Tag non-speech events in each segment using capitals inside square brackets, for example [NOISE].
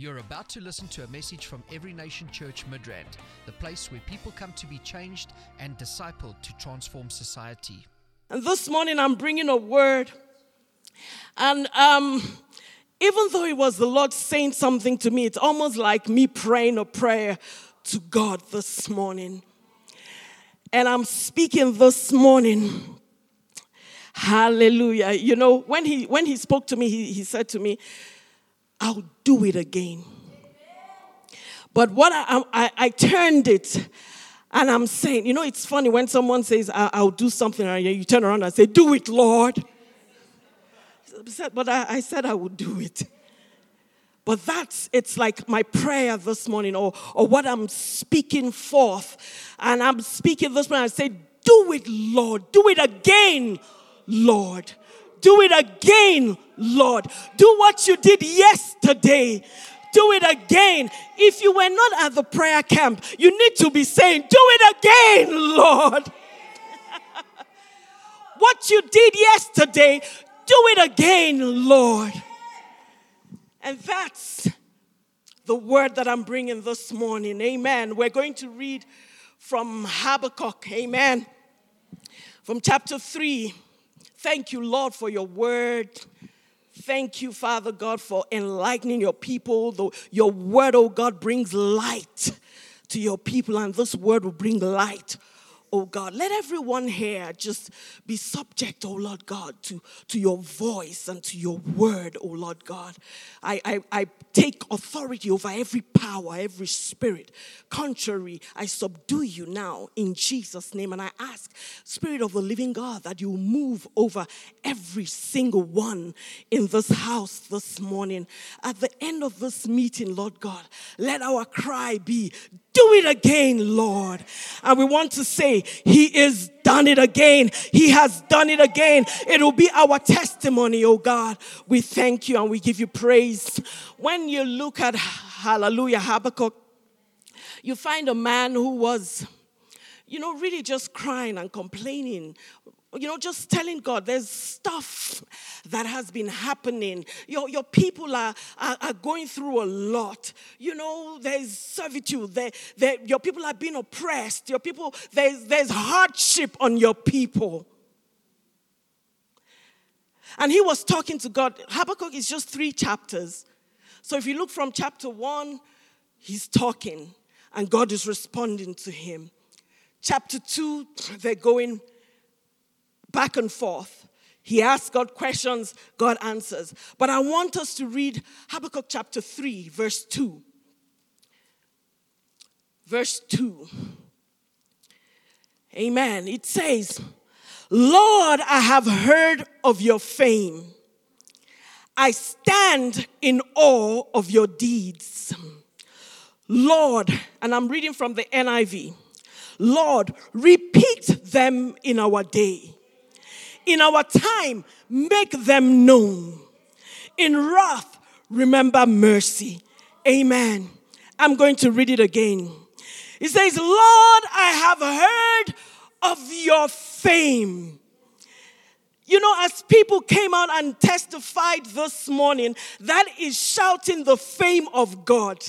You're about to listen to a message from Every Nation Church Midrand, the place where people come to be changed and discipled to transform society. And this morning I'm bringing a word. And um, even though it was the Lord saying something to me, it's almost like me praying a prayer to God this morning. And I'm speaking this morning. Hallelujah. You know, when he when he spoke to me, he, he said to me, I'll do it again. But what I, I, I turned it and I'm saying, you know, it's funny when someone says, I'll do something, and you turn around and say, Do it, Lord. But I, I said I would do it. But that's, it's like my prayer this morning or, or what I'm speaking forth. And I'm speaking this morning, I say, Do it, Lord. Do it again, Lord. Do it again, Lord. Do what you did yesterday. Do it again. If you were not at the prayer camp, you need to be saying, Do it again, Lord. [LAUGHS] what you did yesterday, do it again, Lord. And that's the word that I'm bringing this morning. Amen. We're going to read from Habakkuk. Amen. From chapter 3. Thank you, Lord, for your word. Thank you, Father God, for enlightening your people. The, your word, oh God, brings light to your people, and this word will bring light oh God. Let everyone here just be subject, oh Lord God, to, to your voice and to your word, oh Lord God. I, I, I take authority over every power, every spirit. Contrary, I subdue you now in Jesus' name. And I ask, Spirit of the living God, that you move over every single one in this house this morning. At the end of this meeting, Lord God, let our cry be, do it again, Lord. And we want to say, He is done it again. He has done it again. It will be our testimony, oh God. We thank you and we give you praise. When you look at Hallelujah Habakkuk, you find a man who was, you know, really just crying and complaining you know, just telling God there's stuff that has been happening. Your, your people are, are, are going through a lot. You know, there's servitude. There, there, your people are being oppressed. Your people, there's, there's hardship on your people. And he was talking to God. Habakkuk is just three chapters. So if you look from chapter one, he's talking, and God is responding to him. Chapter two, they're going back and forth. He asks God questions, God answers. But I want us to read Habakkuk chapter 3, verse 2. Verse 2. Amen. It says, Lord, I have heard of your fame. I stand in awe of your deeds. Lord, and I'm reading from the NIV. Lord, repeat them in our day in our time, make them known. In wrath, remember mercy. Amen. I'm going to read it again. It says, Lord, I have heard of your fame. You know, as people came out and testified this morning, that is shouting the fame of God.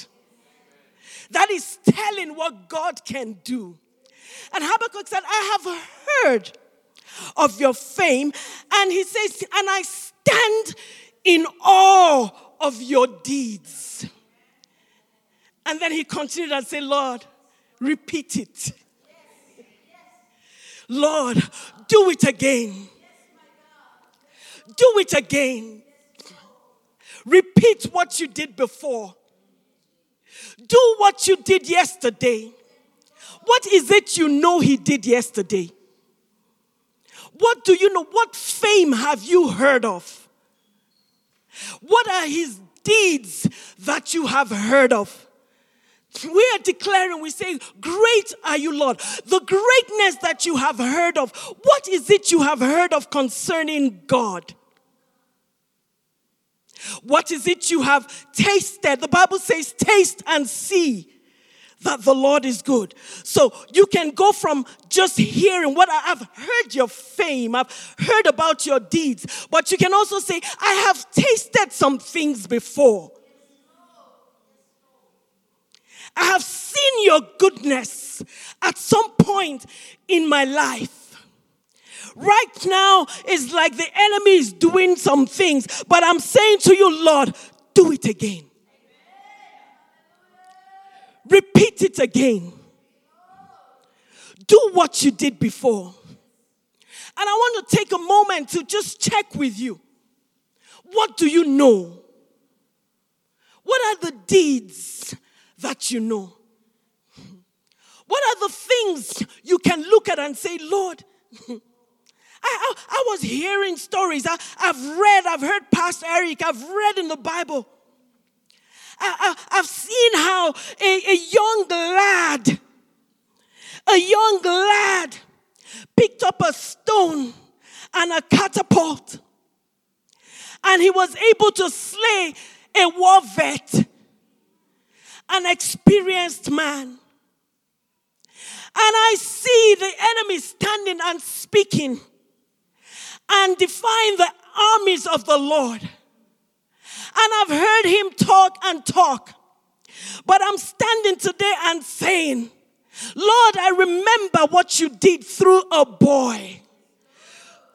That is telling what God can do. And Habakkuk said, I have heard of your fame. And he says, And I stand in awe of your deeds. And then he continued and said, Lord, repeat it. Lord, do it again. Do it again. Repeat what you did before. Do what you did yesterday. What is it you know he did yesterday? What do you know? What fame have you heard of? What are his deeds that you have heard of? We are declaring, we say, Great are you, Lord. The greatness that you have heard of. What is it you have heard of concerning God? What is it you have tasted? The Bible says, Taste and see that the Lord is good. So you can go from just hearing what I, have heard your fame, I've heard about your deeds, but you can also say, I have tasted some things before. I have seen your goodness at some point in my life. Right now, it's like the enemy is doing some things, but I'm saying to you, Lord, do it again. Repeat it again. Do what you did before. And I want to take a moment to just check with you. What do you know? What are the deeds that you know? What are the things you can look at and say, Lord, [LAUGHS] I, I, I, was hearing stories. I, I've read, I've heard Pastor Eric, I've read in the Bible. I, have seen how a, a young lad, a young lad, picked up a stone and a catapult, and he was able to slay a war vet, an experienced man. And I see the enemy standing and speaking and defying the armies of the Lord. And I've heard him talk and talk. But I'm standing today and saying, Lord, I remember what you did through a boy,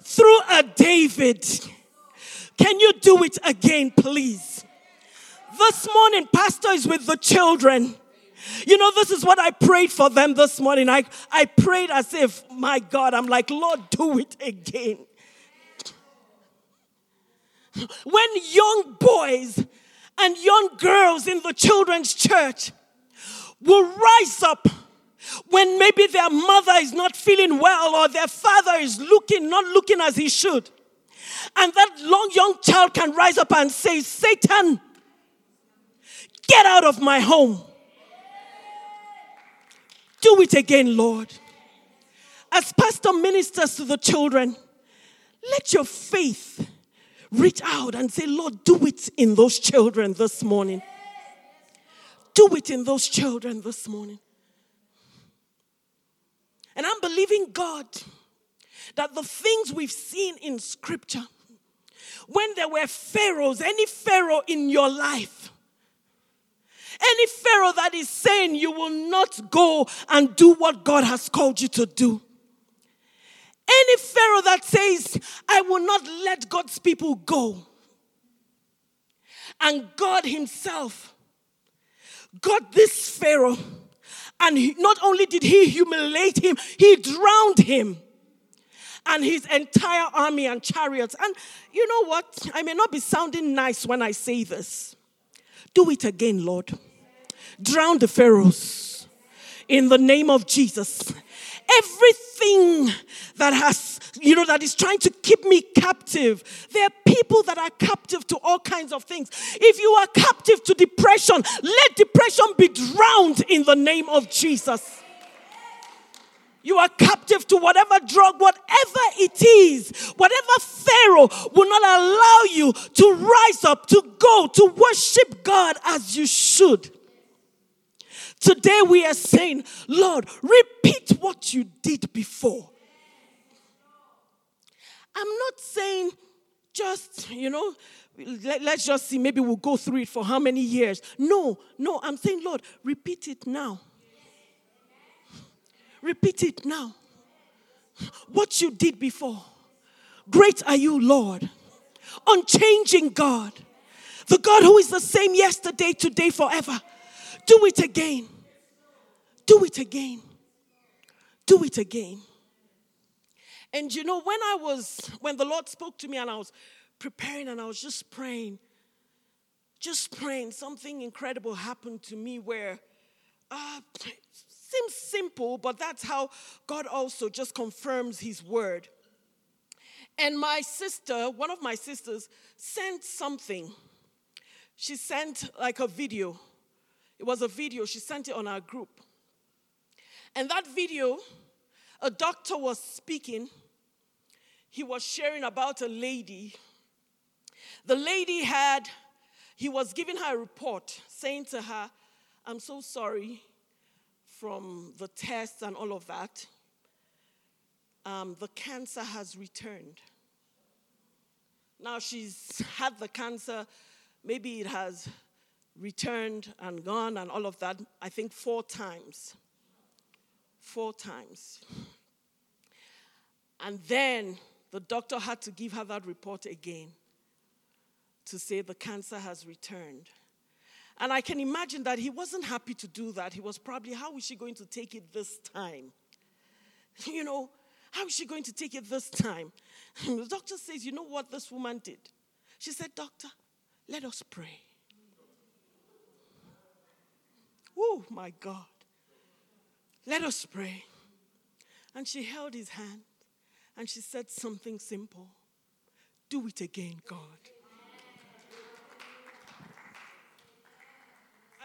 through a David. Can you do it again, please? This morning, Pastor is with the children. You know, this is what I prayed for them this morning. I, I prayed as if, my God, I'm like, Lord, do it again. When young boys and young girls in the children's church will rise up when maybe their mother is not feeling well or their father is looking, not looking as he should. And that long young child can rise up and say, Satan, get out of my home. Do it again, Lord. As pastor ministers to the children, let your faith reach out and say, Lord, do it in those children this morning. Do it in those children this morning. And I'm believing God that the things we've seen in scripture, when there were pharaohs, any pharaoh in your life, any Pharaoh that is saying you will not go and do what God has called you to do. Any Pharaoh that says, I will not let God's people go. And God Himself got this Pharaoh, and he, not only did He humiliate him, He drowned him and his entire army and chariots. And you know what? I may not be sounding nice when I say this. Do it again, Lord. Drown the Pharaohs in the name of Jesus. Everything that has, you know, that is trying to keep me captive. There are people that are captive to all kinds of things. If you are captive to depression, let depression be drowned in the name of Jesus. You are captive to whatever drug, whatever it is, whatever Pharaoh will not allow you to rise up, to go, to worship God as you should. Today we are saying, Lord, repeat what you did before. I'm not saying just, you know, let, us just see, maybe we'll go through it for how many years. No, no, I'm saying, Lord, repeat it now. Repeat it now. What you did before. Great are you, Lord. Unchanging God. The God who is the same yesterday, today, forever. Do it again. Do it again. Do it again. And you know, when I was, when the Lord spoke to me and I was preparing and I was just praying, just praying, something incredible happened to me where uh, seems simple, but that's how God also just confirms His word. And my sister, one of my sisters, sent something. She sent like a video. It was a video. She sent it on our group. And that video, a doctor was speaking. He was sharing about a lady. The lady had, he was giving her a report saying to her, I'm so sorry from the tests and all of that, um, the cancer has returned. Now she's had the cancer, maybe it has returned and gone and all of that, I think four times. Four times. And then the doctor had to give her that report again to say the cancer has returned. And I can imagine that he wasn't happy to do that. He was probably, how is she going to take it this time? [LAUGHS] You know, how is she going to take it this time? [LAUGHS] the doctor says, You know what this woman did? She said, Doctor, let us pray. Oh, my God. Let us pray. And she held his hand and she said something simple Do it again, God.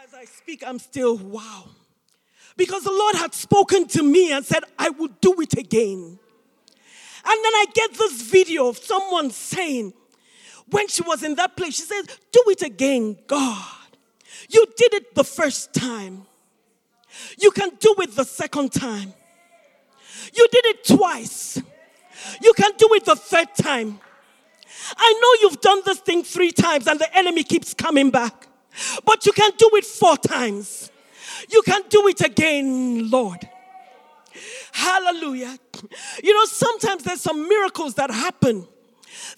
As I speak, I'm still wow. Because the Lord had spoken to me and said, I will do it again. And then I get this video of someone saying, when she was in that place, she said, Do it again, God. You did it the first time. You can do it the second time. You did it twice. You can do it the third time. I know you've done this thing three times and the enemy keeps coming back, but you can do it four times. You can do it again, Lord. Hallelujah. You know, sometimes there's some miracles that happen.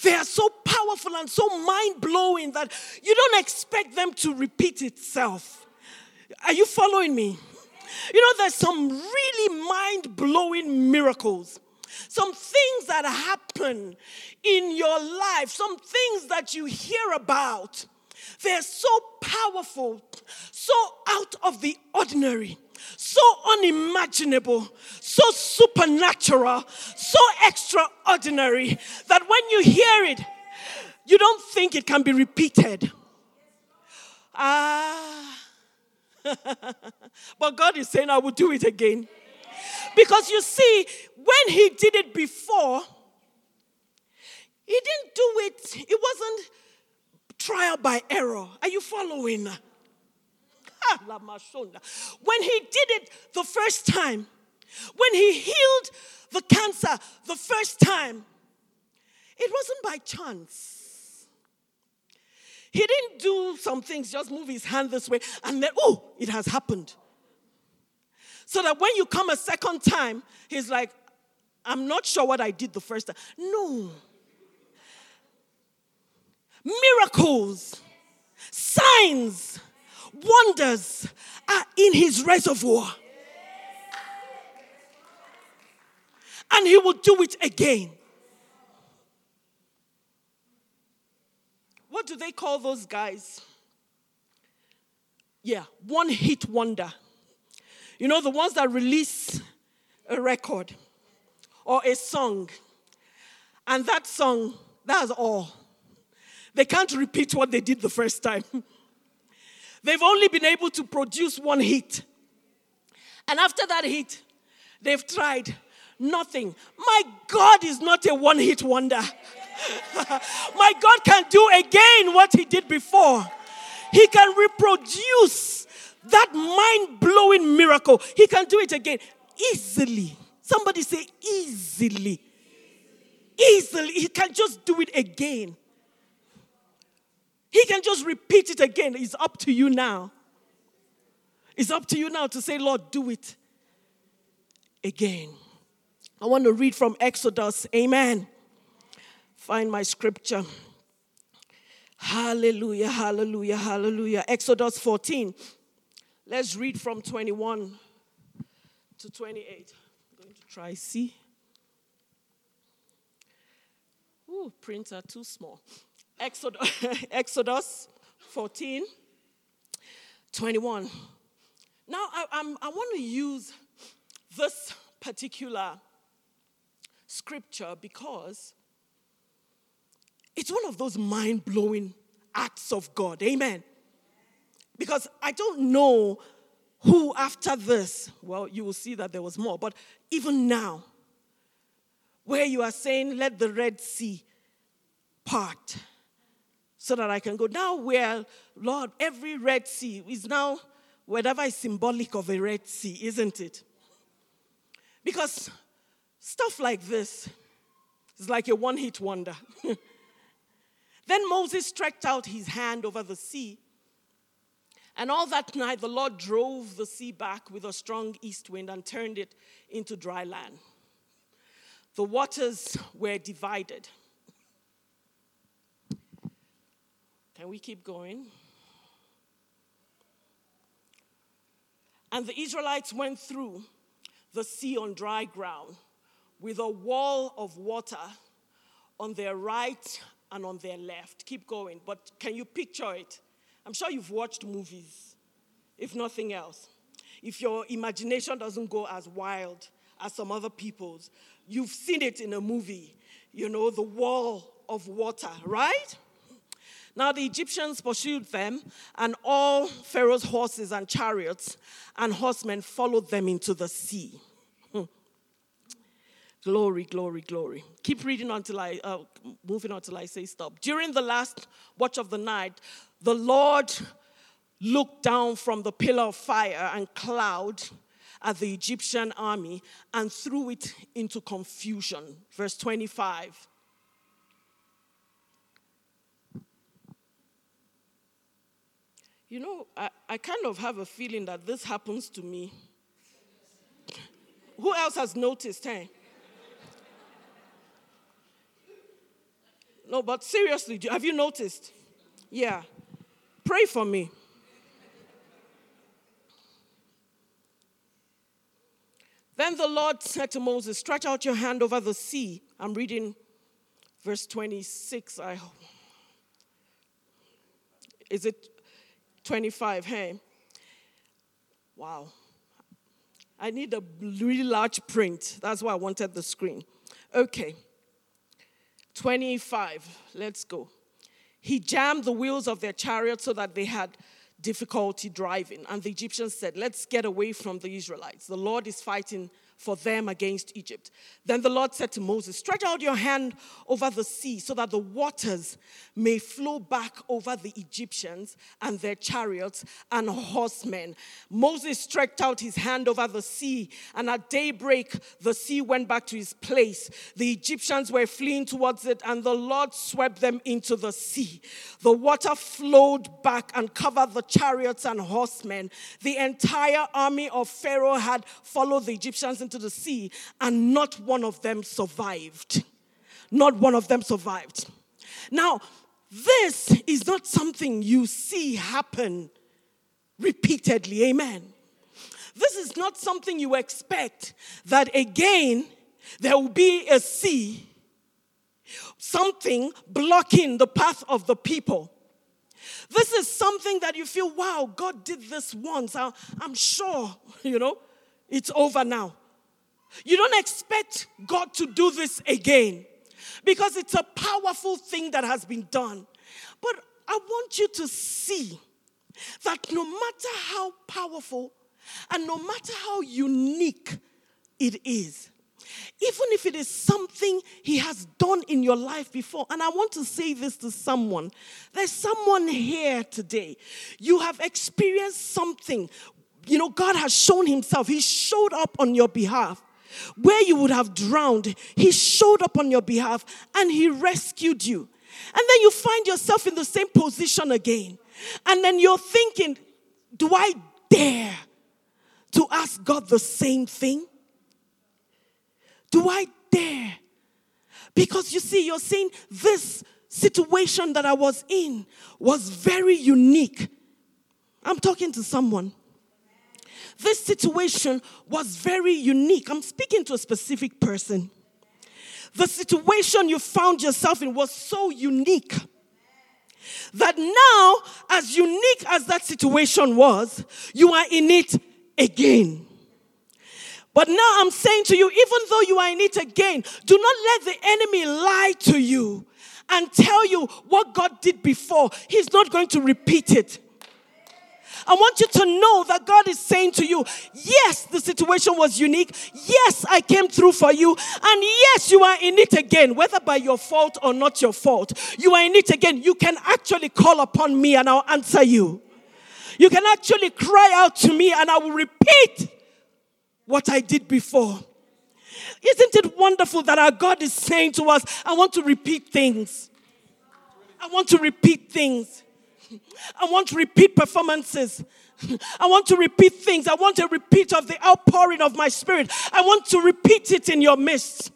They are so powerful and so mind blowing that you don't expect them to repeat itself. Are you following me? You know, there's some really mind blowing miracles some things that happen in your life, some things that you hear about. They're so powerful, so out of the ordinary, so unimaginable, so supernatural, so extraordinary that when you hear it, you don't think it can be repeated. Ah. [LAUGHS] but God is saying, I will do it again. Because you see, when He did it before, He didn't do it, it wasn't trial by error. Are you following? [LAUGHS] When he did it the first time, when he healed the cancer the first time, it wasn't by chance. He didn't do some things, just move his hand this way, and then, oh, it has happened. So that when you come a second time, he's like, I'm not sure what I did the first time. No. Miracles, signs, wonders are in his reservoir. And he will do it again. What do they call those guys? Yeah, one hit wonder. You know, the ones that release a record or a song, and that song, that's all. They can't repeat what they did the first time. [LAUGHS] They've only been able to produce one hit. And after that hit, they've tried nothing. My God is not a one hit wonder. [LAUGHS] My God can do again what He did before. He can reproduce that mind blowing miracle. He can do it again easily. Somebody say, easily. Easily. He can just do it again. He can just repeat it again. It's up to you now. It's up to you now to say, Lord, do it again. I want to read from Exodus. Amen. Find my scripture. Hallelujah, hallelujah, hallelujah. Exodus 14. Let's read from 21 to 28. I'm going to try see. Ooh, prints are too small. Exodus, [LAUGHS] Exodus 14, 21. Now, I, I want to use this particular scripture because it's one of those mind blowing acts of God. Amen. Because I don't know who after this, well, you will see that there was more, but even now, where you are saying, let the Red Sea part so that I can go. Now, where, Lord, every Red Sea is now, whatever is symbolic of a Red Sea, isn't it? Because stuff like this is like a one hit wonder. [LAUGHS] then Moses stretched out his hand over the sea, And all that night, the Lord drove the sea back with a strong east wind and turned it into dry land. The waters were divided. Can we keep going? And the Israelites went through the sea on dry ground with a wall of water on their right and on their left. Keep going, but can you picture it? I'm sure you've watched movies, if nothing else. If your imagination doesn't go as wild as some other people's, you've seen it in a movie, you know, the wall of water, right? Now the Egyptians pursued them, and all Pharaoh's horses and chariots and horsemen followed them into the sea. Glory, glory, glory. Keep reading until I, uh, moving until I say stop. During the last watch of the night, the Lord looked down from the pillar of fire and cloud at the Egyptian army and threw it into confusion. Verse 25. You know, I, I kind of have a feeling that this happens to me. Who else has noticed, hey? No, but seriously, have you noticed? Yeah. Pray for me. Then the Lord said to Moses, Stretch out your hand over the sea. I'm reading verse 26, I hope. Is it 25? Hey. Wow. I need a really large print. That's why I wanted the screen. Okay. 25. Let's go. He jammed the wheels of their chariot so that they had difficulty driving. And the Egyptians said, Let's get away from the Israelites. The Lord is fighting for them against Egypt. Then the Lord said to Moses, Stretch out your hand over the sea so that the waters may flow back over the Egyptians and their chariots and horsemen. Moses stretched out his hand over the sea, and at daybreak, the sea went back to his place. The Egyptians were fleeing towards it, and the Lord swept them into the sea. The water flowed back and covered the chariots and horsemen. The entire army of Pharaoh had followed the Egyptians into the sea, and not one of them survived. Not one of them survived. Now, this is not something you see happen repeatedly. Amen. This is not something you expect that again there will be a sea, something blocking the path of the people. This is something that you feel, wow, God did this once. I'm sure, [LAUGHS] you know, it's over now. You don't expect God to do this again because it's a powerful thing that has been done. But I want you to see that no matter how powerful and no matter how unique it is, even if it is something he has done in your life before, and I want to say this to someone there's someone here today. You have experienced something. You know, God has shown himself, he showed up on your behalf where you would have drowned, He showed up on your behalf and He rescued you. And then you find yourself in the same position again. And then you're thinking, do I dare to ask God the same thing? Do I dare? Because you see, you're saying this situation that I was in was very unique. I'm talking to someone. This situation was very unique. I'm speaking to a specific person. The situation you found yourself in was so unique that now, as unique as that situation was, you are in it again. But now I'm saying to you, even though you are in it again, do not let the enemy lie to you and tell you what God did before. He's not going to repeat it. I want you to know that God is saying to you, yes, the situation was unique. Yes, I came through for you. And yes, you are in it again, whether by your fault or not your fault. You are in it again. You can actually call upon me and I'll answer you. You can actually cry out to me and I will repeat what I did before. Isn't it wonderful that our God is saying to us, I want to repeat things? I want to repeat things. I want to repeat performances. I want to repeat things. I want a repeat of the outpouring of my spirit. I want to repeat it in your midst.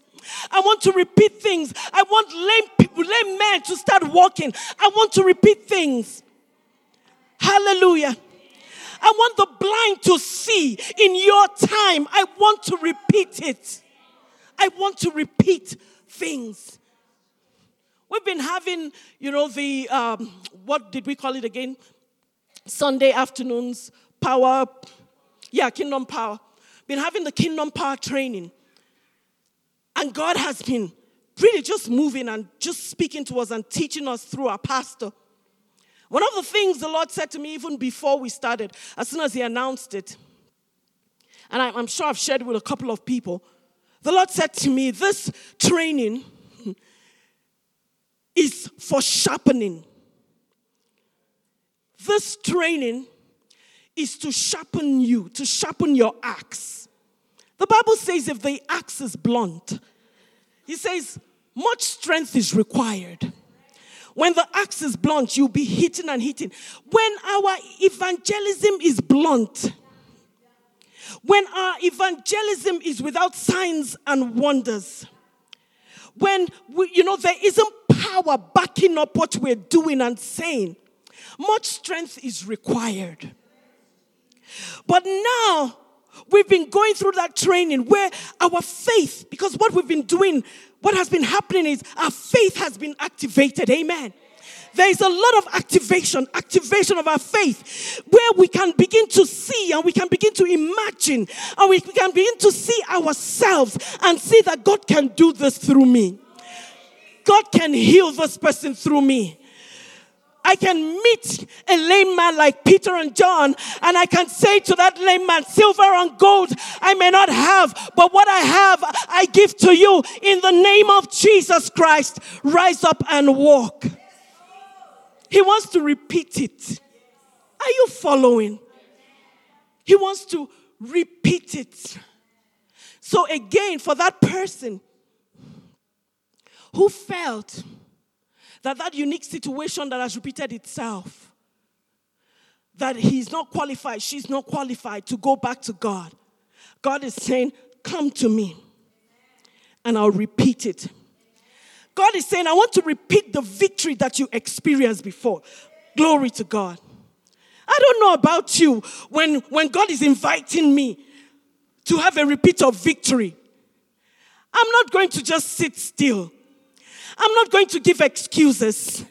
I want to repeat things. I want lame people, lame men to start walking. I want to repeat things. Hallelujah. I want the blind to see in your time. I want to repeat it. I want to repeat things. We've been having, you know, the, um, what did we call it again? Sunday afternoons, power, yeah, kingdom power. Been having the kingdom power training. And God has been really just moving and just speaking to us and teaching us through our pastor. One of the things the Lord said to me even before we started, as soon as He announced it, and I'm sure I've shared with a couple of people, the Lord said to me, This training is for sharpening. This training is to sharpen you, to sharpen your axe. The Bible says if the axe is blunt, He says much strength is required. When the axe is blunt, you'll be hitting and hitting. When our evangelism is blunt, when our evangelism is without signs and wonders, when we, you know there isn't power backing up what we're doing and saying, much strength is required. But now we've been going through that training where our faith, because what we've been doing what has been happening is our faith has been activated. Amen. There is a lot of activation, activation of our faith, where we can begin to see and we can begin to imagine and we can begin to see ourselves and see that God can do this through me. God can heal this person through me. I can meet a lame man like Peter and John, and I can say to that lame man, Silver and gold I may not have, but what I have, I give to you in the name of Jesus Christ. Rise up and walk. He wants to repeat it. Are you following? He wants to repeat it. So, again, for that person who felt that that unique situation that has repeated itself, that he's not qualified, she's not qualified to go back to God. God is saying, Come to me, and I'll repeat it. God is saying, I want to repeat the victory that you experienced before. Glory to God. I don't know about you when, when God is inviting me to have a repeat of victory. I'm not going to just sit still. I'm not going to give excuses.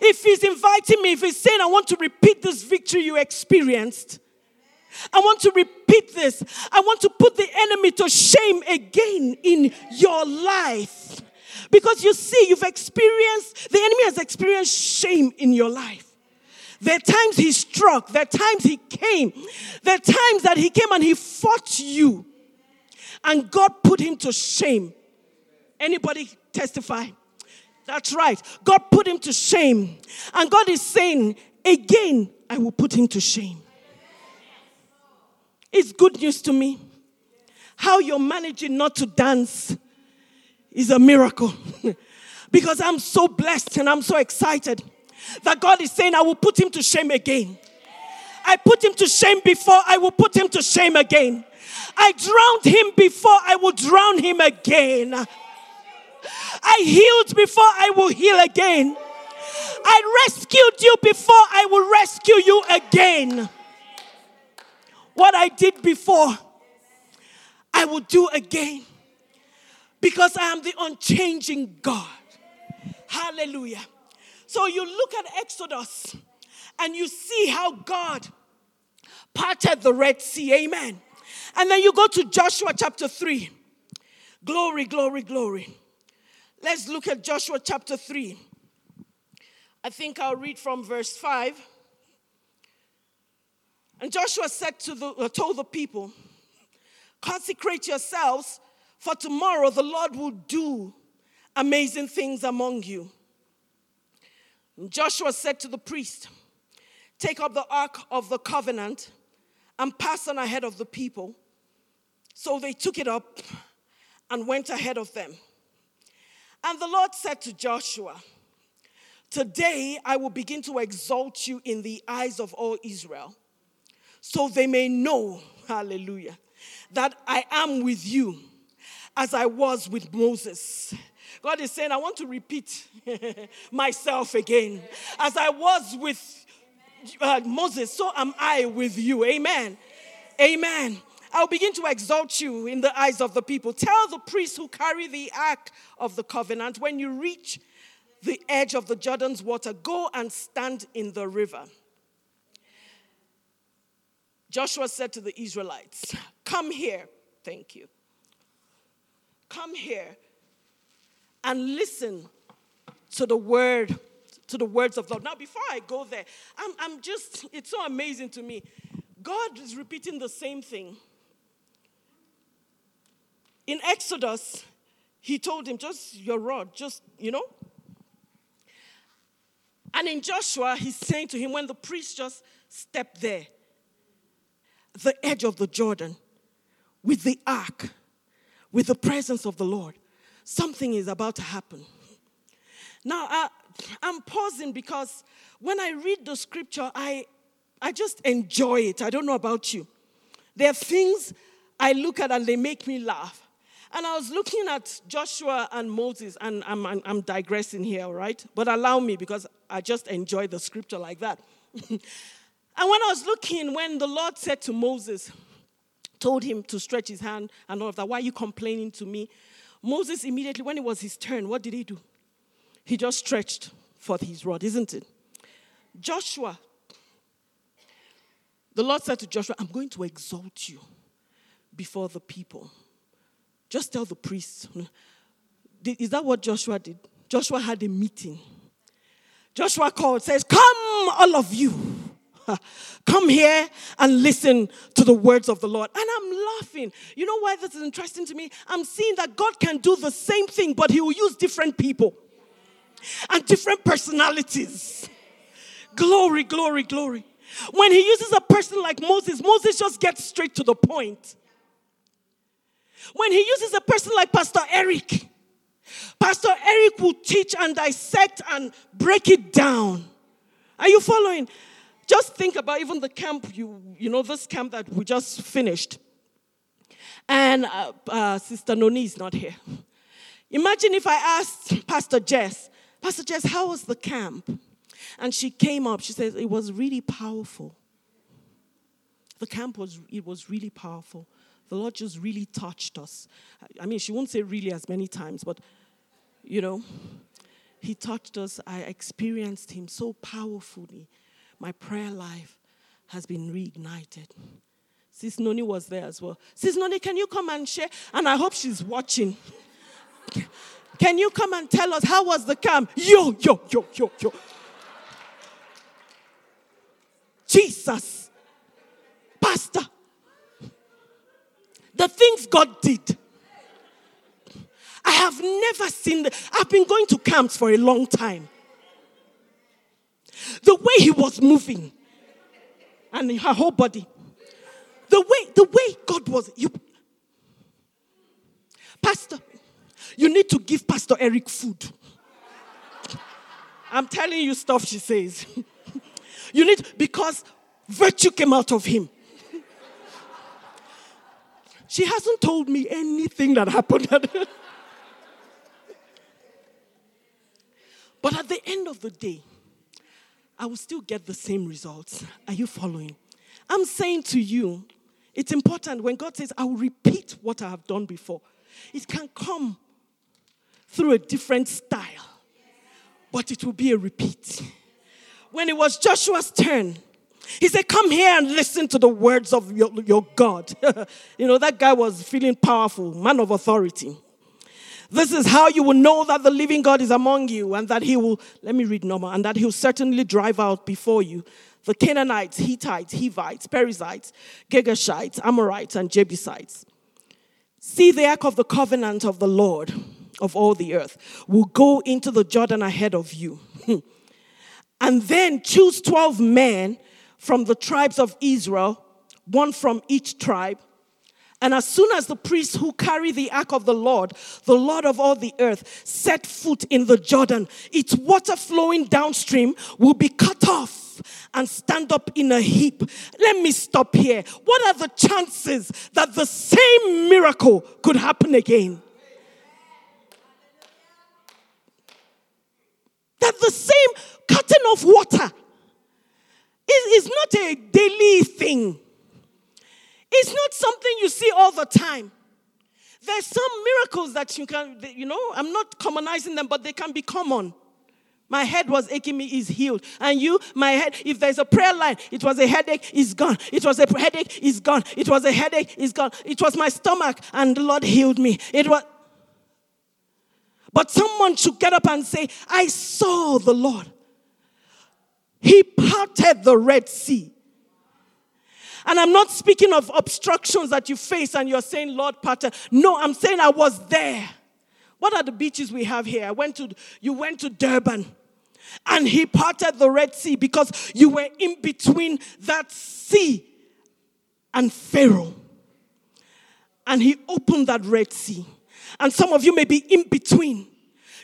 If he's inviting me, if he's saying, I want to repeat this victory you experienced, I want to repeat this. I want to put the enemy to shame again in your life. Because you see, you've experienced, the enemy has experienced shame in your life. There are times he struck, there are times he came, there are times that he came and he fought you, and God put him to shame. Anybody testify? That's right. God put him to shame. And God is saying, again, I will put him to shame. It's good news to me. How you're managing not to dance is a miracle. [LAUGHS] because I'm so blessed and I'm so excited that God is saying, I will put him to shame again. I put him to shame before, I will put him to shame again. I drowned him before, I will drown him again. I healed before I will heal again. I rescued you before I will rescue you again. What I did before, I will do again. Because I am the unchanging God. Hallelujah. So you look at Exodus and you see how God parted the Red Sea. Amen. And then you go to Joshua chapter 3. Glory, glory, glory. Let's look at Joshua chapter 3. I think I'll read from verse 5. And Joshua said to the, uh, told the people, Consecrate yourselves, for tomorrow the Lord will do amazing things among you. And Joshua said to the priest, Take up the ark of the covenant and pass on ahead of the people. So they took it up and went ahead of them. And the Lord said to Joshua, Today I will begin to exalt you in the eyes of all Israel, so they may know, hallelujah, that I am with you as I was with Moses. God is saying, I want to repeat [LAUGHS] myself again. As I was with uh, Moses, so am I with you. Amen. Amen. I'll begin to exalt you in the eyes of the people. Tell the priests who carry the ark of the covenant when you reach the edge of the Jordan's water, go and stand in the river. Joshua said to the Israelites, Come here. Thank you. Come here and listen to the word to the words of God. Now, before I go there, I'm, I'm just, it's so amazing to me. God is repeating the same thing. In Exodus, he told him, just your rod, just, you know. And in Joshua, he's saying to him, when the priest just stepped there, the edge of the Jordan, with the ark, with the presence of the Lord, something is about to happen. Now, I, I'm pausing because when I read the scripture, I, I just enjoy it. I don't know about you. There are things I look at and they make me laugh. And I was looking at Joshua and Moses, and I'm, I'm, I'm digressing here, right? But allow me because I just enjoy the scripture like that. [LAUGHS] and when I was looking, when the Lord said to Moses, told him to stretch his hand and all of that, why are you complaining to me? Moses immediately, when it was his turn, what did he do? He just stretched forth his rod, isn't it? Joshua, the Lord said to Joshua, I'm going to exalt you before the people. Just tell the priests. Is that what Joshua did? Joshua had a meeting. Joshua called, says, Come, all of you. Come here and listen to the words of the Lord. And I'm laughing. You know why this is interesting to me? I'm seeing that God can do the same thing, but He will use different people and different personalities. Glory, glory, glory. When He uses a person like Moses, Moses just gets straight to the point. When he uses a person like Pastor Eric, Pastor Eric will teach and dissect and break it down. Are you following? Just think about even the camp, you, you know, this camp that we just finished. And uh, uh, Sister Noni is not here. Imagine if I asked Pastor Jess, Pastor Jess, how was the camp? And she came up, she says it was really powerful. The camp was, it was really powerful the Lord just really touched us. I mean, she won't say really as many times, but you know, He touched us. I experienced Him so powerfully. My prayer life has been reignited. Sis Noni was there as well. Sis Noni, can you come and share? And I hope she's watching. Can you come and tell us how was the camp? Yo, yo, yo, yo, yo. Jesus. Pastor, the things God did. I have never seen, the, I've been going to camps for a long time. The way he was moving and her whole body. The way, the way God was, you, Pastor, you need to give Pastor Eric food. I'm telling you stuff she says. [LAUGHS] you need, because virtue came out of him. She hasn't told me anything that happened. [LAUGHS] but at the end of the day, I will still get the same results. Are you following? I'm saying to you, it's important when God says, I will repeat what I have done before. It can come through a different style, but it will be a repeat. When it was Joshua's turn, he said, Come here and listen to the words of your, your God. [LAUGHS] you know, that guy was feeling powerful, man of authority. This is how you will know that the living God is among you and that he will, let me read normal, and that he will certainly drive out before you the Canaanites, Hittites, Hivites, Perizzites, Girgashites, Amorites, and Jebusites. See the ark of the covenant of the Lord of all the earth will go into the Jordan ahead of you. [LAUGHS] and then choose 12 men from the tribes of Israel, one from each tribe, And as soon as the priests who carry the ark of the Lord, the Lord of all the earth, set foot in the Jordan, its water flowing downstream will be cut off and stand up in a heap. Let me stop here. What are the chances that the same miracle could happen again? That the same cutting of water is, is not a daily thing. It's not something you see all the time. There's some miracles that you can, you know, I'm not commonizing them, but they can be common. My head was aching me, is healed. And you, my head, if there's a prayer line, it was a headache, is gone. It was a headache, is gone. It was a headache, is gone. It was my stomach, and the Lord healed me. It was. But someone should get up and say, I saw the Lord. He parted the Red Sea. And I'm not speaking of obstructions that you face and you're saying, Lord, Pater. No, I'm saying I was there. What are the beaches we have here? I went to, you went to Durban and he parted the Red Sea because you were in between that sea and Pharaoh. And he opened that Red Sea. And some of you may be in between.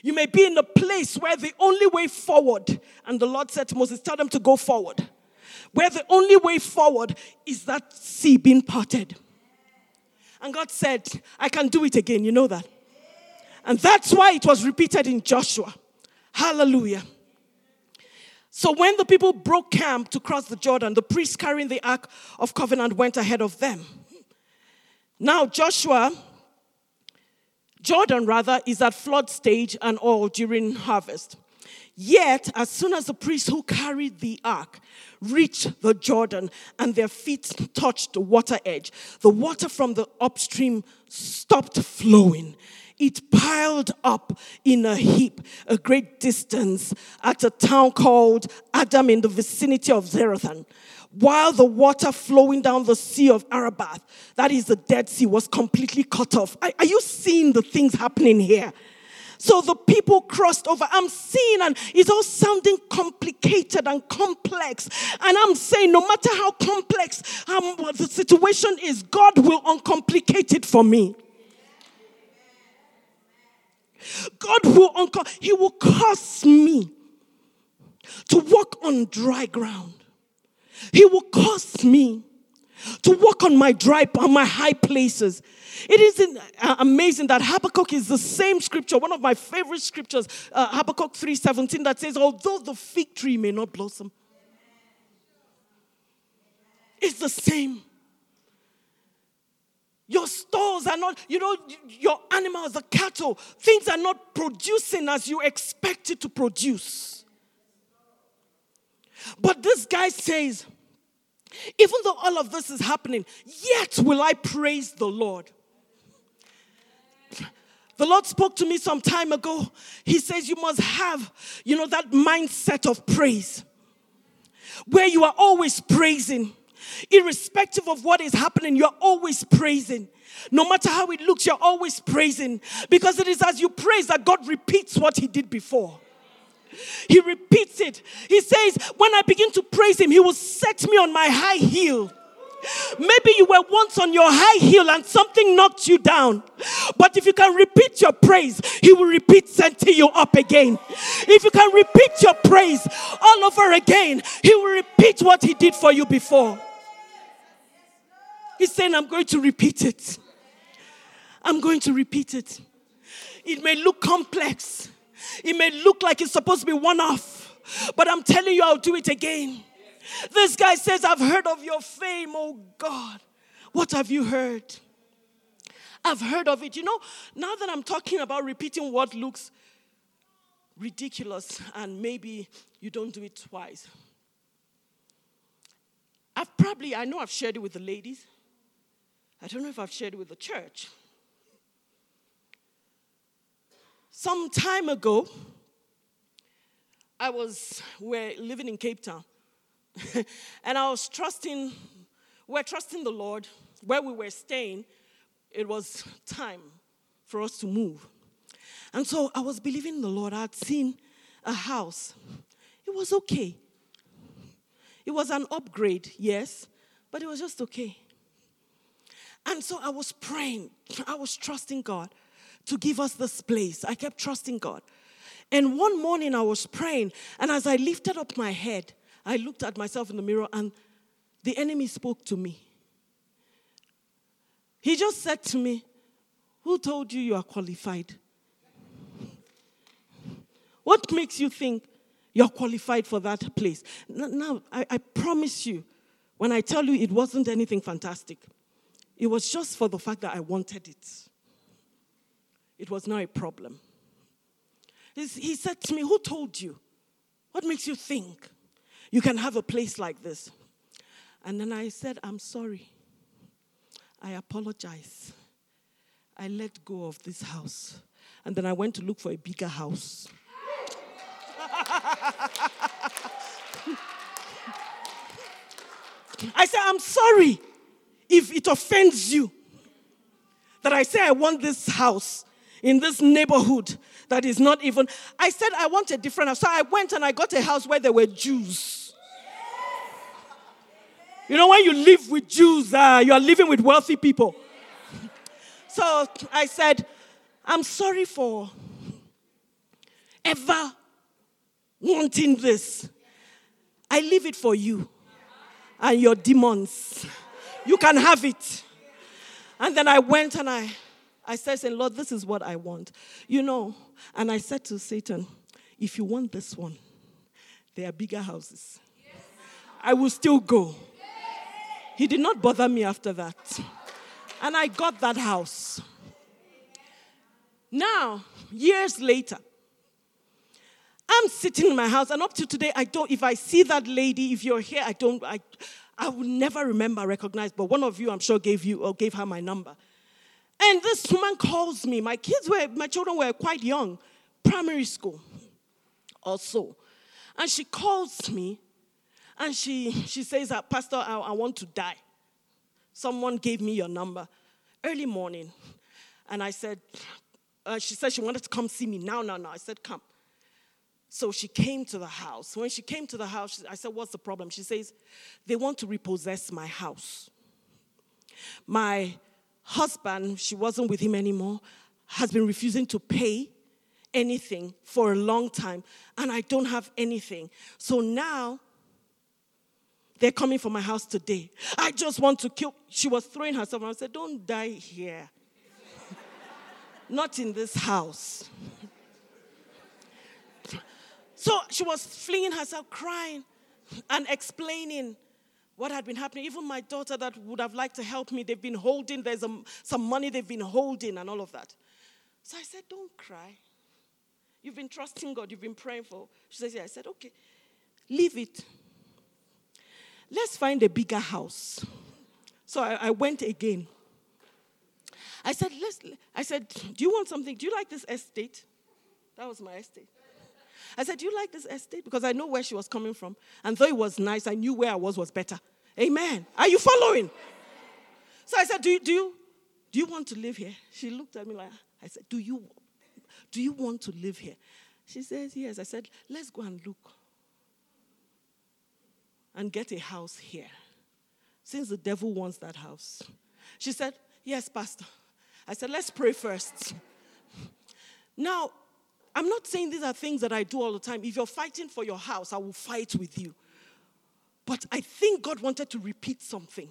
You may be in a place where the only way forward, and the Lord said to Moses, Tell them to go forward where the only way forward is that sea being parted. And God said, I can do it again. You know that. And that's why it was repeated in Joshua. Hallelujah. So when the people broke camp to cross the Jordan, the priests carrying the Ark of Covenant went ahead of them. Now, Joshua, Jordan rather, is at flood stage and all during harvest. Yet, as soon as the priests who carried the ark reached the Jordan and their feet touched the water edge, the water from the upstream stopped flowing. It piled up in a heap a great distance at a town called Adam in the vicinity of Zarethan while the water flowing down the sea of Arabah, that is the Dead Sea, was completely cut off. Are, are, you seeing the things happening here? So the people crossed over. I'm seeing, and it's all sounding complicated and complex. And I'm saying, no matter how complex um, the situation is, God will uncomplicate it for me. God will unco- He will cause me to walk on dry ground. He will cause me to walk on my dry on my high places. It is uh, amazing that Habakkuk is the same scripture, one of my favorite scriptures, uh, Habakkuk 3:17, that says, "Although the fig tree may not blossom, it's the same." Your stores are not, you know, your animals, the cattle, things are not producing as you expect it to produce. But this guy says, even though all of this is happening, yet will I praise the Lord. The Lord spoke to me some time ago. He says you must have, you know, that mindset of praise where you are always praising. Irrespective of what is happening, you're always praising. No matter how it looks, you're always praising. Because it is as you praise that God repeats what He did before. He repeats it. He says, When I begin to praise Him, He will set me on my high heel. Maybe you were once on your high heel and something knocked you down. But if you can repeat your praise, He will repeat setting you up again. If you can repeat your praise all over again, He will repeat what He did for you before. He's saying, I'm going to repeat it. I'm going to repeat it. It may look complex. It may look like it's supposed to be one off, but I'm telling you, I'll do it again. This guy says, I've heard of your fame, oh God. What have you heard? I've heard of it. You know, now that I'm talking about repeating what looks ridiculous and maybe you don't do it twice. I've probably, I know I've shared it with the ladies. I don't know if I've shared it with the church. Some time ago, I was, we're living in Cape Town, [LAUGHS] and I was trusting, we're trusting the Lord. Where we were staying, it was time for us to move. And so I was believing the Lord. I had seen a house. It was okay. It was an upgrade, yes, but it was just okay. And so I was praying, I was trusting God to give us this place. I kept trusting God. And one morning I was praying, and as I lifted up my head, I looked at myself in the mirror, and the enemy spoke to me. He just said to me, Who told you you are qualified? What makes you think you're qualified for that place? Now, I, I promise you, when I tell you it wasn't anything fantastic, it was just for the fact that I wanted it. It was not a problem. He said to me, Who told you? What makes you think you can have a place like this? And then I said, I'm sorry. I apologize. I let go of this house. And then I went to look for a bigger house. I said, I'm sorry if it offends you that I say I want this house in this neighborhood that is not even. I said I want a different house. So I went and I got a house where there were Jews. You know, when you live with Jews, uh, you are living with wealthy people. [LAUGHS] So I said, I'm sorry for ever wanting this. I leave it for you and your demons. You can have it. And then I went and I, I said, Lord, this is what I want. You know, and I said to Satan, if you want this one, there are bigger houses. I will still go. He did not bother me after that. And I got that house. Now, years later, I'm sitting in my house, and up to today, I don't, if I see that lady, if you're here, I don't, I, I will never remember, recognize, but one of you, I'm sure, gave you or gave her my number. And this woman calls me. My kids were, my children were quite young, primary school also. And she calls me and she, she says, Pastor, I, I want to die. Someone gave me your number early morning. And I said, uh, she said she wanted to come see me now, now, now. I said, come. So she came to the house. When she came to the house, I said, What's the problem? She says, They want to repossess my house. My husband, she wasn't with him anymore, has been refusing to pay anything for a long time, and I don't have anything. So now they're coming for my house today. I just want to kill. She was throwing herself, and I said, Don't die here. [LAUGHS] Not in this house. [LAUGHS] so she was flinging herself, crying, and explaining what had been happening. Even my daughter, that would have liked to help me, they've been holding, there's a, some money they've been holding, and all of that. So I said, Don't cry. You've been trusting God, you've been praying for. She says, Yeah. I said, Okay, leave it. Let's find a bigger house. So I, I went again. I said, Let's, I said, Do you want something? Do you like this estate? That was my estate. I said, Do you like this estate? Because I know where she was coming from. And though it was nice, I knew where I was was better. Amen. Are you following? So I said, Do you, do you, do you want to live here? She looked at me like, I said, Do you, do you want to live here? She says, Yes. I said, Let's go and look and get a house here. Since the devil wants that house. She said, Yes, Pastor. I said, Let's pray first. Now, I'm not saying these are things that I do all the time. If you're fighting for your house, I will fight with you. But I think God wanted to repeat something.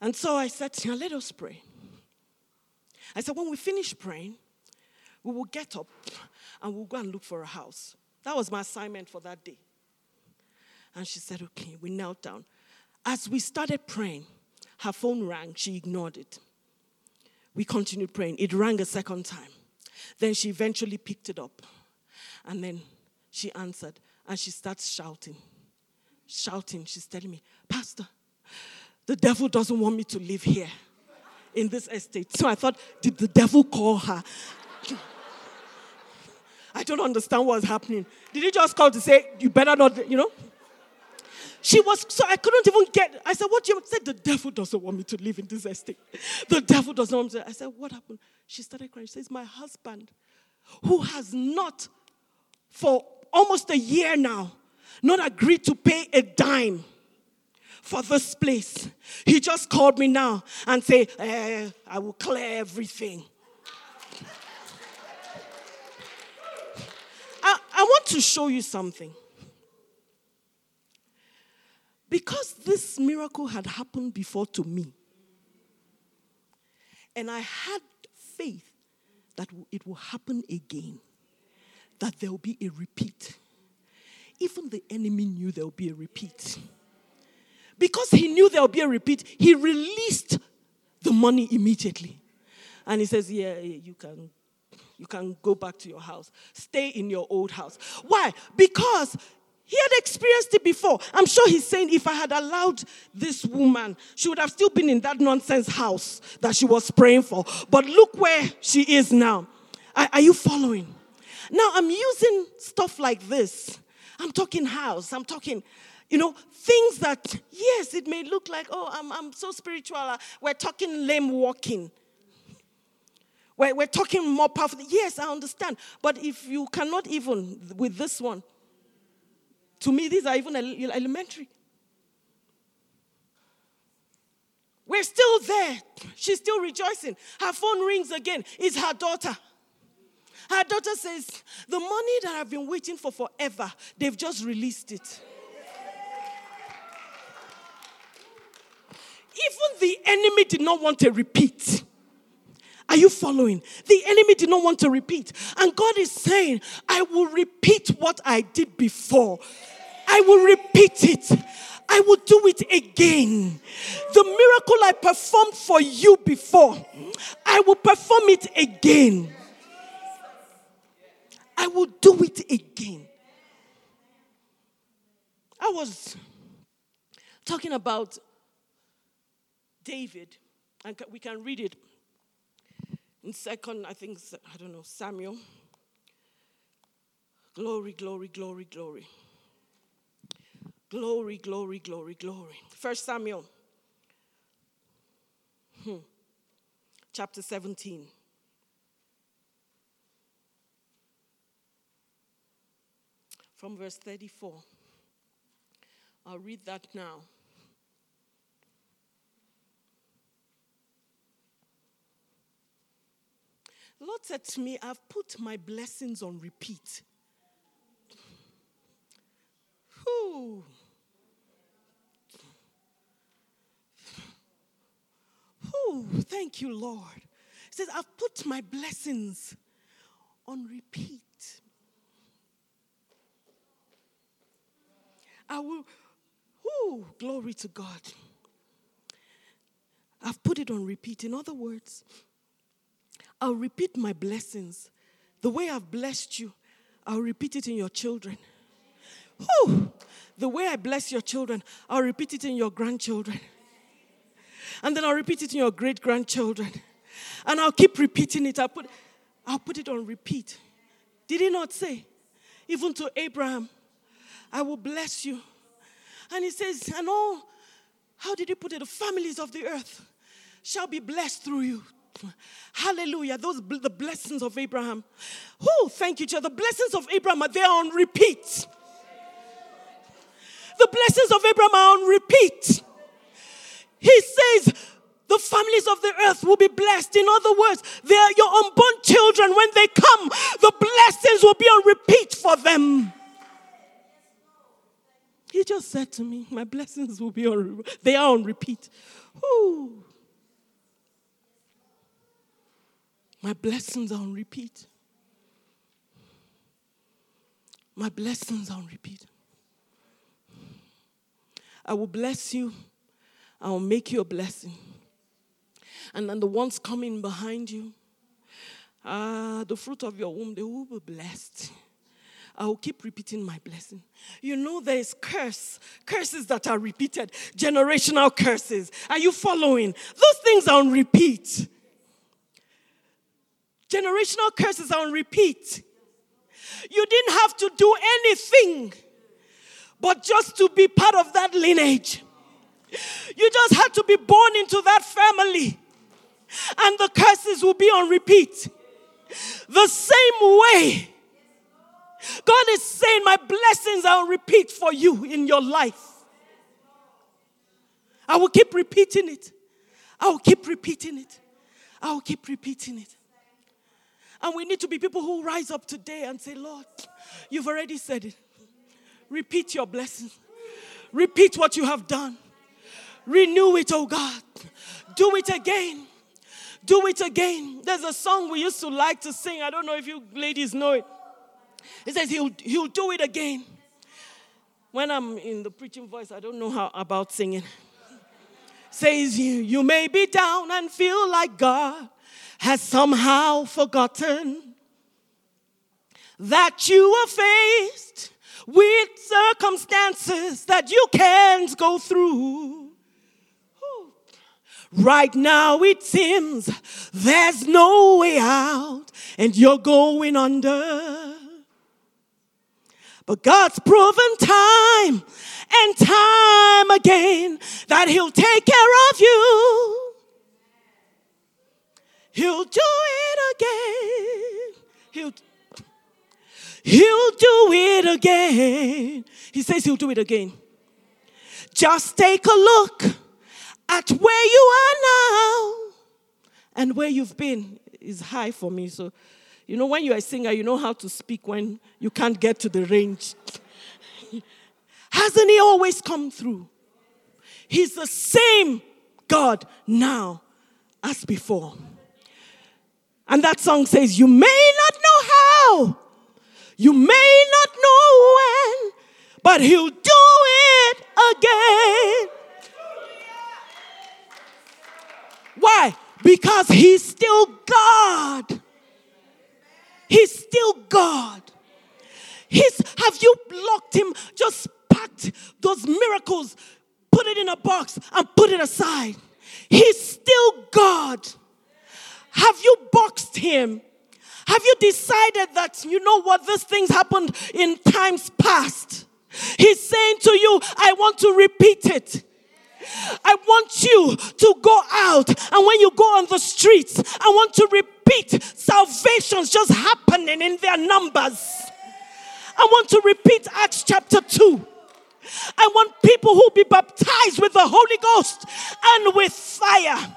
And so I said, let us pray. I said, when we finish praying, we will get up and we'll go and look for a house. That was my assignment for that day. And she said, okay, we knelt down. As we started praying, her phone rang. She ignored it. We continued praying. It rang a second time. Then she eventually picked it up. And then she answered and she starts shouting. Shouting. She's telling me, Pastor, the devil doesn't want me to live here in this estate. So I thought, did the devil call her? [LAUGHS] I don't understand what's happening. Did he just call to say, you better not, you know? She was, so I couldn't even get, I said, what do you said? The devil doesn't want me to live in this estate. The devil doesn't want me to. I said, what happened? She started crying. She says, my husband, who has not, for almost a year now, not agreed to pay a dime for this place. He just called me now and say, eh, I will clear everything. I, I want to show you something. Because this miracle had happened before to me, and I had faith that it will happen again, that there will be a repeat. Even the enemy knew there will be a repeat. Because he knew there will be a repeat, he released the money immediately. And he says, Yeah, you can you can go back to your house. Stay in your old house. Why? Because he had experienced it before. I'm sure he's saying if I had allowed this woman, she would have still been in that nonsense house that she was praying for. But look where she is now. Are, are you following? Now I'm using stuff like this. I'm talking house. I'm talking you know, things that, yes, it may look like, oh, I'm, I'm so spiritual. Uh, we're talking lame walking. We're, we're talking more powerful. Yes, I understand. But if you cannot even, with this one, to me, these are even elementary. We're still there. She's still rejoicing. Her phone rings again. It's her daughter. Her daughter says, The money that I've been waiting for forever, they've just released it. Even the enemy did not want a repeat. Are you following? The enemy did not want to repeat. And God is saying, I will repeat what I did before. I will repeat it. I will do it again. The miracle I performed for you before, I will perform it again. I will do it again. I was talking about David, and we can read it in second, I think, I don't know, Samuel. Glory, glory, glory, glory. Glory, glory, glory, glory. First Samuel, hmm. chapter 17. From verse 34. I'll read that now. Said to me, I've put my blessings on repeat. Whew. Whew. Thank you, Lord. He says, I've put my blessings on repeat. I will, whoo, glory to God. I've put it on repeat. In other words, I'll repeat my blessings. The way I've blessed you, I'll repeat it in your children. Whew. The way I bless your children, I'll repeat it in your grandchildren. And then I'll repeat it in your great grandchildren. And I'll keep repeating it. I'll put, I'll put it on repeat. Did he not say, even to Abraham, I will bless you? And he says, and all, how did he put it? The families of the earth shall be blessed through you. Hallelujah. Those the blessings of Abraham. Who? thank you, Jesus. The blessings of Abraham are there on repeat. The blessings of Abraham are on repeat. He says, the families of the earth will be blessed. In other words, are your unborn children. When they come, the blessings will be on repeat for them. He just said to me, My blessings will be on, they are on repeat. Ooh. My blessings are on repeat. My blessings are on repeat. I will bless you. I will make you a blessing. And then the ones coming behind you, ah, the fruit of your womb, they will be blessed. I will keep repeating my blessing. You know, there is curse, curses that are repeated, generational curses. Are you following? Those things are on repeat. Generational curses are on repeat. You didn't have to do anything but just to be part of that lineage. You just had to be born into that family, and the curses will be on repeat. The same way, God is saying, My blessings are on repeat for you in your life. I will keep repeating it. I will keep repeating it. I will keep repeating it. And we need to be people who rise up today and say, Lord, you've already said it. Repeat your blessing. Repeat what you have done. Renew it, oh God. Do it again. Do it again. There's a song we used to like to sing. I don't know if you ladies know it. It says, He'll, he'll do it again. When I'm in the preaching voice, I don't know how about singing. Says you, you may be down and feel like God has somehow forgotten that you are faced with circumstances that you can't go through. Right now it seems there's no way out and you're going under. But God's proven time and time again that He'll take care of you. He'll do it again. He'll, he'll do it again. He says He'll do it again. Just take a look at where you are now and where you've been is high for me. So, you know, when you're a singer, you know how to speak when you can't get to the range. Hasn't He always come through? He's the same God now as before. And that song says, You may not know how, you may not know when, but He'll do it again. Why? Because He's still God. He's still God. He's, have you locked Him, just packed those miracles, put it in a box, and put it aside? He's still God. Have you boxed him? Have you decided that, you know what, these things happened in times past? He's saying to you, I want to repeat it. I want you to go out, and when you go on the streets, I want to repeat salvations just happening in their numbers. I want to repeat Acts chapter 2. I want people who be baptized with the Holy Ghost and with fire.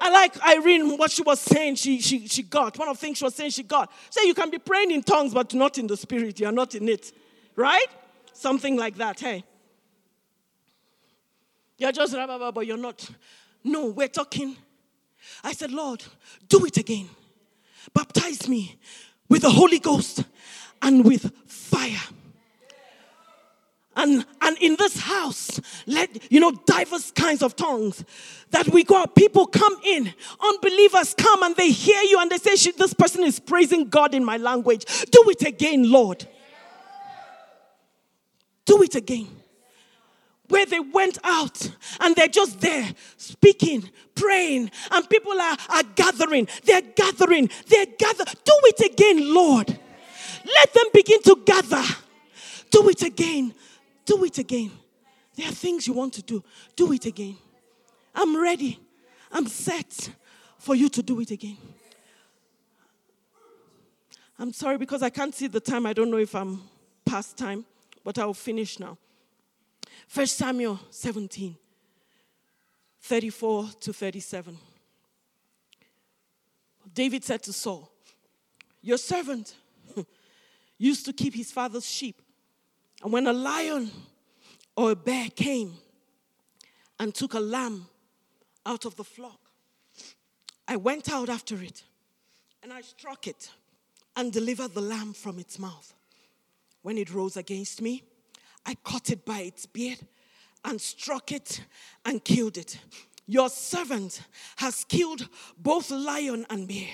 I like Irene, what she was saying, she, she, she got. One of the things she was saying, she got. Say, you can be praying in tongues, but not in the spirit. You're not in it. Right? Something like that. Hey. You're just, blah blah, but you're not. No, we're talking. I said, Lord, do it again. Baptize me with the Holy Ghost and with fire. And, and in this house, let, you know, diverse kinds of tongues that we go People come in, unbelievers come and they hear you and they say, This person is praising God in my language. Do it again, Lord. Do it again. Where they went out and they're just there speaking, praying, and people are, are gathering. They're gathering. They're gathering. Do it again, Lord. Let them begin to gather. Do it again. Do it again. There are things you want to do. Do it again. I'm ready. I'm set for you to do it again. I'm sorry because I can't see the time. I don't know if I'm past time, but I'll finish now. First Samuel 17, 34 to 37. David said to Saul, Your servant [LAUGHS] used to keep his father's sheep. And when a lion or a bear came and took a lamb out of the flock, I went out after it and I struck it and delivered the lamb from its mouth. When it rose against me, I caught it by its beard and struck it and killed it. Your servant has killed both lion and bear.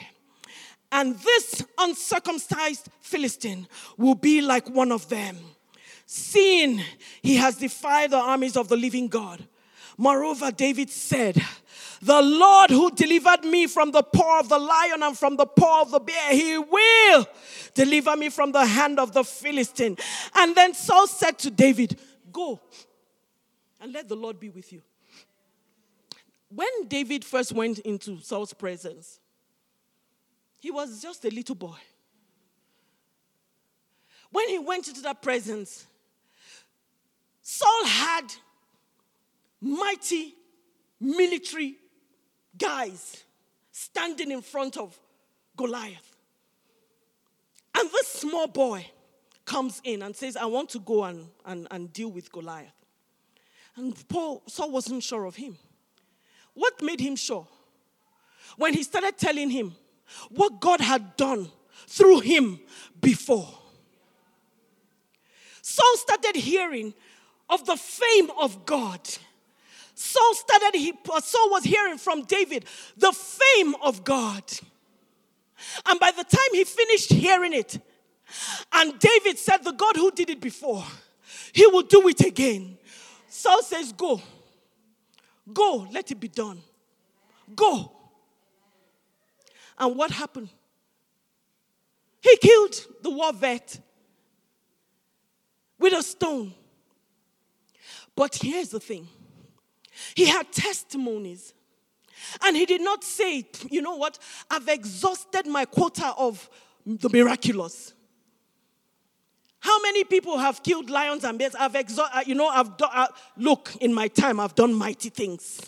And this uncircumcised Philistine will be like one of them seeing he has defied the armies of the living God. Moreover, David said, The Lord who delivered me from the paw of the lion and from the paw of the bear, he will deliver me from the hand of the Philistine. And then Saul said to David, Go and let the Lord be with you. When David first went into Saul's presence, he was just a little boy. When he went into that presence, Saul had mighty military guys standing in front of Goliath. And this small boy comes in and says, I want to go and, and, and deal with Goliath. And Paul, Saul wasn't sure of him. What made him sure? When he started telling him what God had done through him before. Saul started hearing of the fame of God. Saul started, he, uh, Saul was hearing from David the fame of God. And by the time he finished hearing it, and David said, The God who did it before, he will do it again. Saul says, Go. Go, let it be done. Go. And what happened? He killed the war vet with a stone. But here's the thing he had testimonies. And he did not say, you know what, I've exhausted my quota of the miraculous. How many people have killed lions and bears? I've exhausted, uh, you know, I've done, uh, look, in my time, I've done mighty things.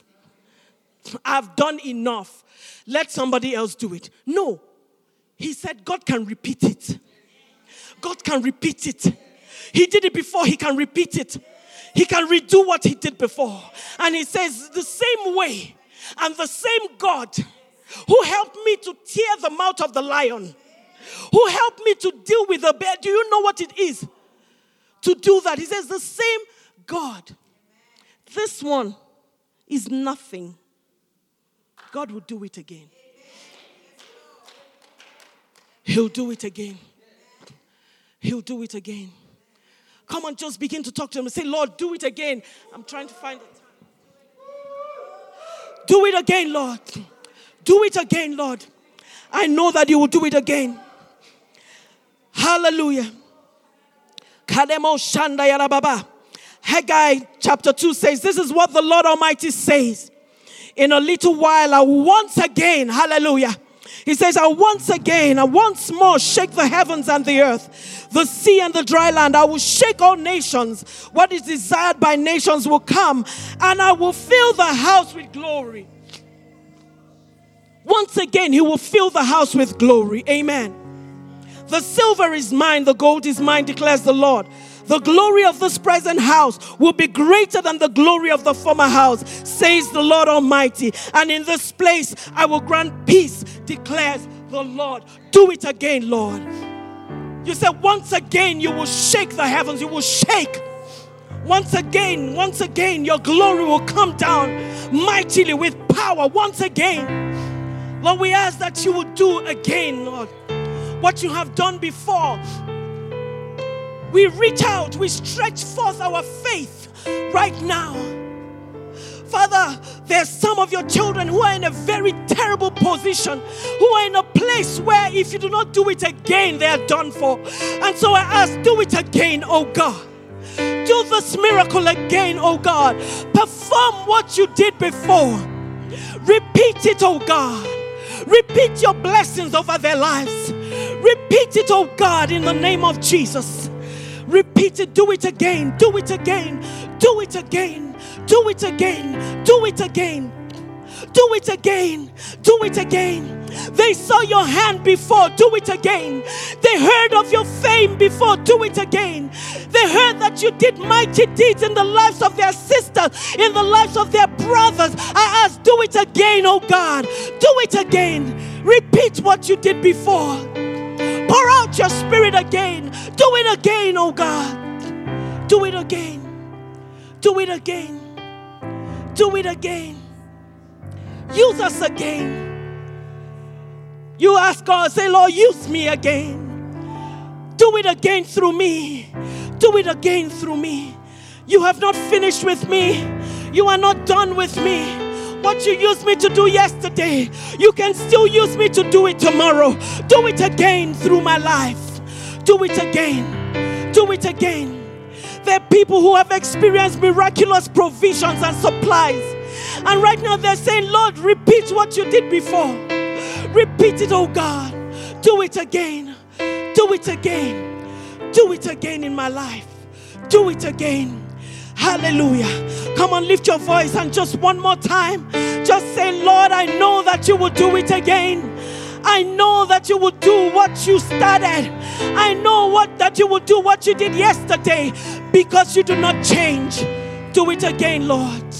I've done enough. Let somebody else do it. No. He said, God can repeat it. God can repeat it. He did it before, He can repeat it. He can redo what He did before. And He says, the same way and the same God who helped me to tear the mouth of the lion, who helped me to deal with the bear. Do you know what it is to do that? He says, the same God. This one is nothing. God will do it again. He'll do it again. He'll do it again. Come on, just begin to talk to him and say, Lord, do it again. I'm trying to find it. Do it again, Lord. Do it again, Lord. I know that you will do it again. Hallelujah. Kademo Shanda Yarababa. Haggai chapter 2 says, This is what the Lord Almighty says. In a little while, I once again, hallelujah. He says, I once again, I once more shake the heavens and the earth, the sea and the dry land. I will shake all nations. What is desired by nations will come, and I will fill the house with glory. Once again, he will fill the house with glory. Amen. The silver is mine, the gold is mine, declares the Lord. The glory of this present house will be greater than the glory of the former house, says the Lord Almighty. And in this place I will grant peace, declares the Lord. Do it again, Lord. You said, once again, you will shake the heavens, you will shake. Once again, once again, your glory will come down mightily with power. Once again, Lord, we ask that you will do again, Lord, what you have done before we reach out, we stretch forth our faith right now. Father, there's some of your children who are in a very terrible position, who are in a place where if you do not do it again, they are done for. And so I ask, do it again, oh God. Do this miracle again, oh God. Perform what you did before. Repeat it, oh God. Repeat your blessings over their lives. Repeat it, oh God, in the name of Jesus. Repeat it. Do it again. Do it again. Do it again. Do it again. Do it again. Do it again. Do it again. They saw your hand before. Do it again. They heard of your fame before. Do it again. They heard that you did mighty deeds in the lives of their sisters, in the lives of their brothers. I ask, do it again, oh God. Do it again. Repeat what you did before. Out your spirit again. Do it again, oh God. Do it again. Do it again. Do it again. Use us again. You ask God, say, Lord, use me again. Do it again through me. Do it again through me. You have not finished with me. You are not done with me. What you used me to do yesterday, you can still use me to do it tomorrow. Do it again through my life. Do it again. Do it again. There are people who have experienced miraculous provisions and supplies. And right now they're saying, Lord, repeat what you did before. Repeat it, oh God. Do it again. Do it again. Do it again in my life. Do it again. Hallelujah. Come on, lift your voice and just one more time. Just say, Lord, I know that you will do it again. I know that you will do what you started. I know what that you will do what you did yesterday because you do not change. Do it again, Lord.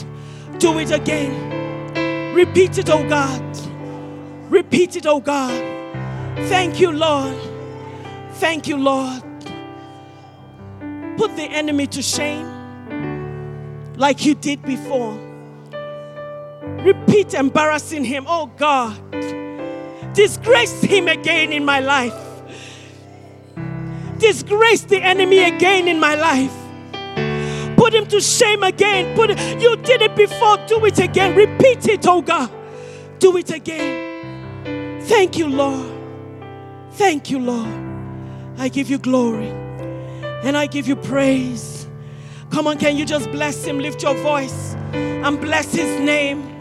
Do it again. Repeat it, oh God. Repeat it, oh God. Thank you, Lord. Thank you, Lord. Put the enemy to shame like you did before. Repeat embarrassing him. Oh God. Disgrace him again in my life. Disgrace the enemy again in my life. Put him to shame again. Put it, you did it before. Do it again. Repeat it, oh God. Do it again. Thank you, Lord. Thank you, Lord. I give you glory and I give you praise. Come on, can you just bless him? Lift your voice and bless his name.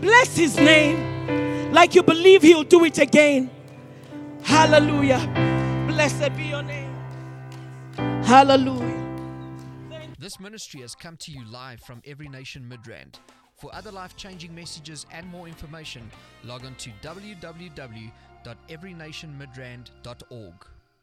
Bless his name like you believe he'll do it again. Hallelujah. Blessed be your name. Hallelujah. This ministry has come to you live from Every Nation Midrand. For other life changing messages and more information, log on to www.everynationmidrand.org.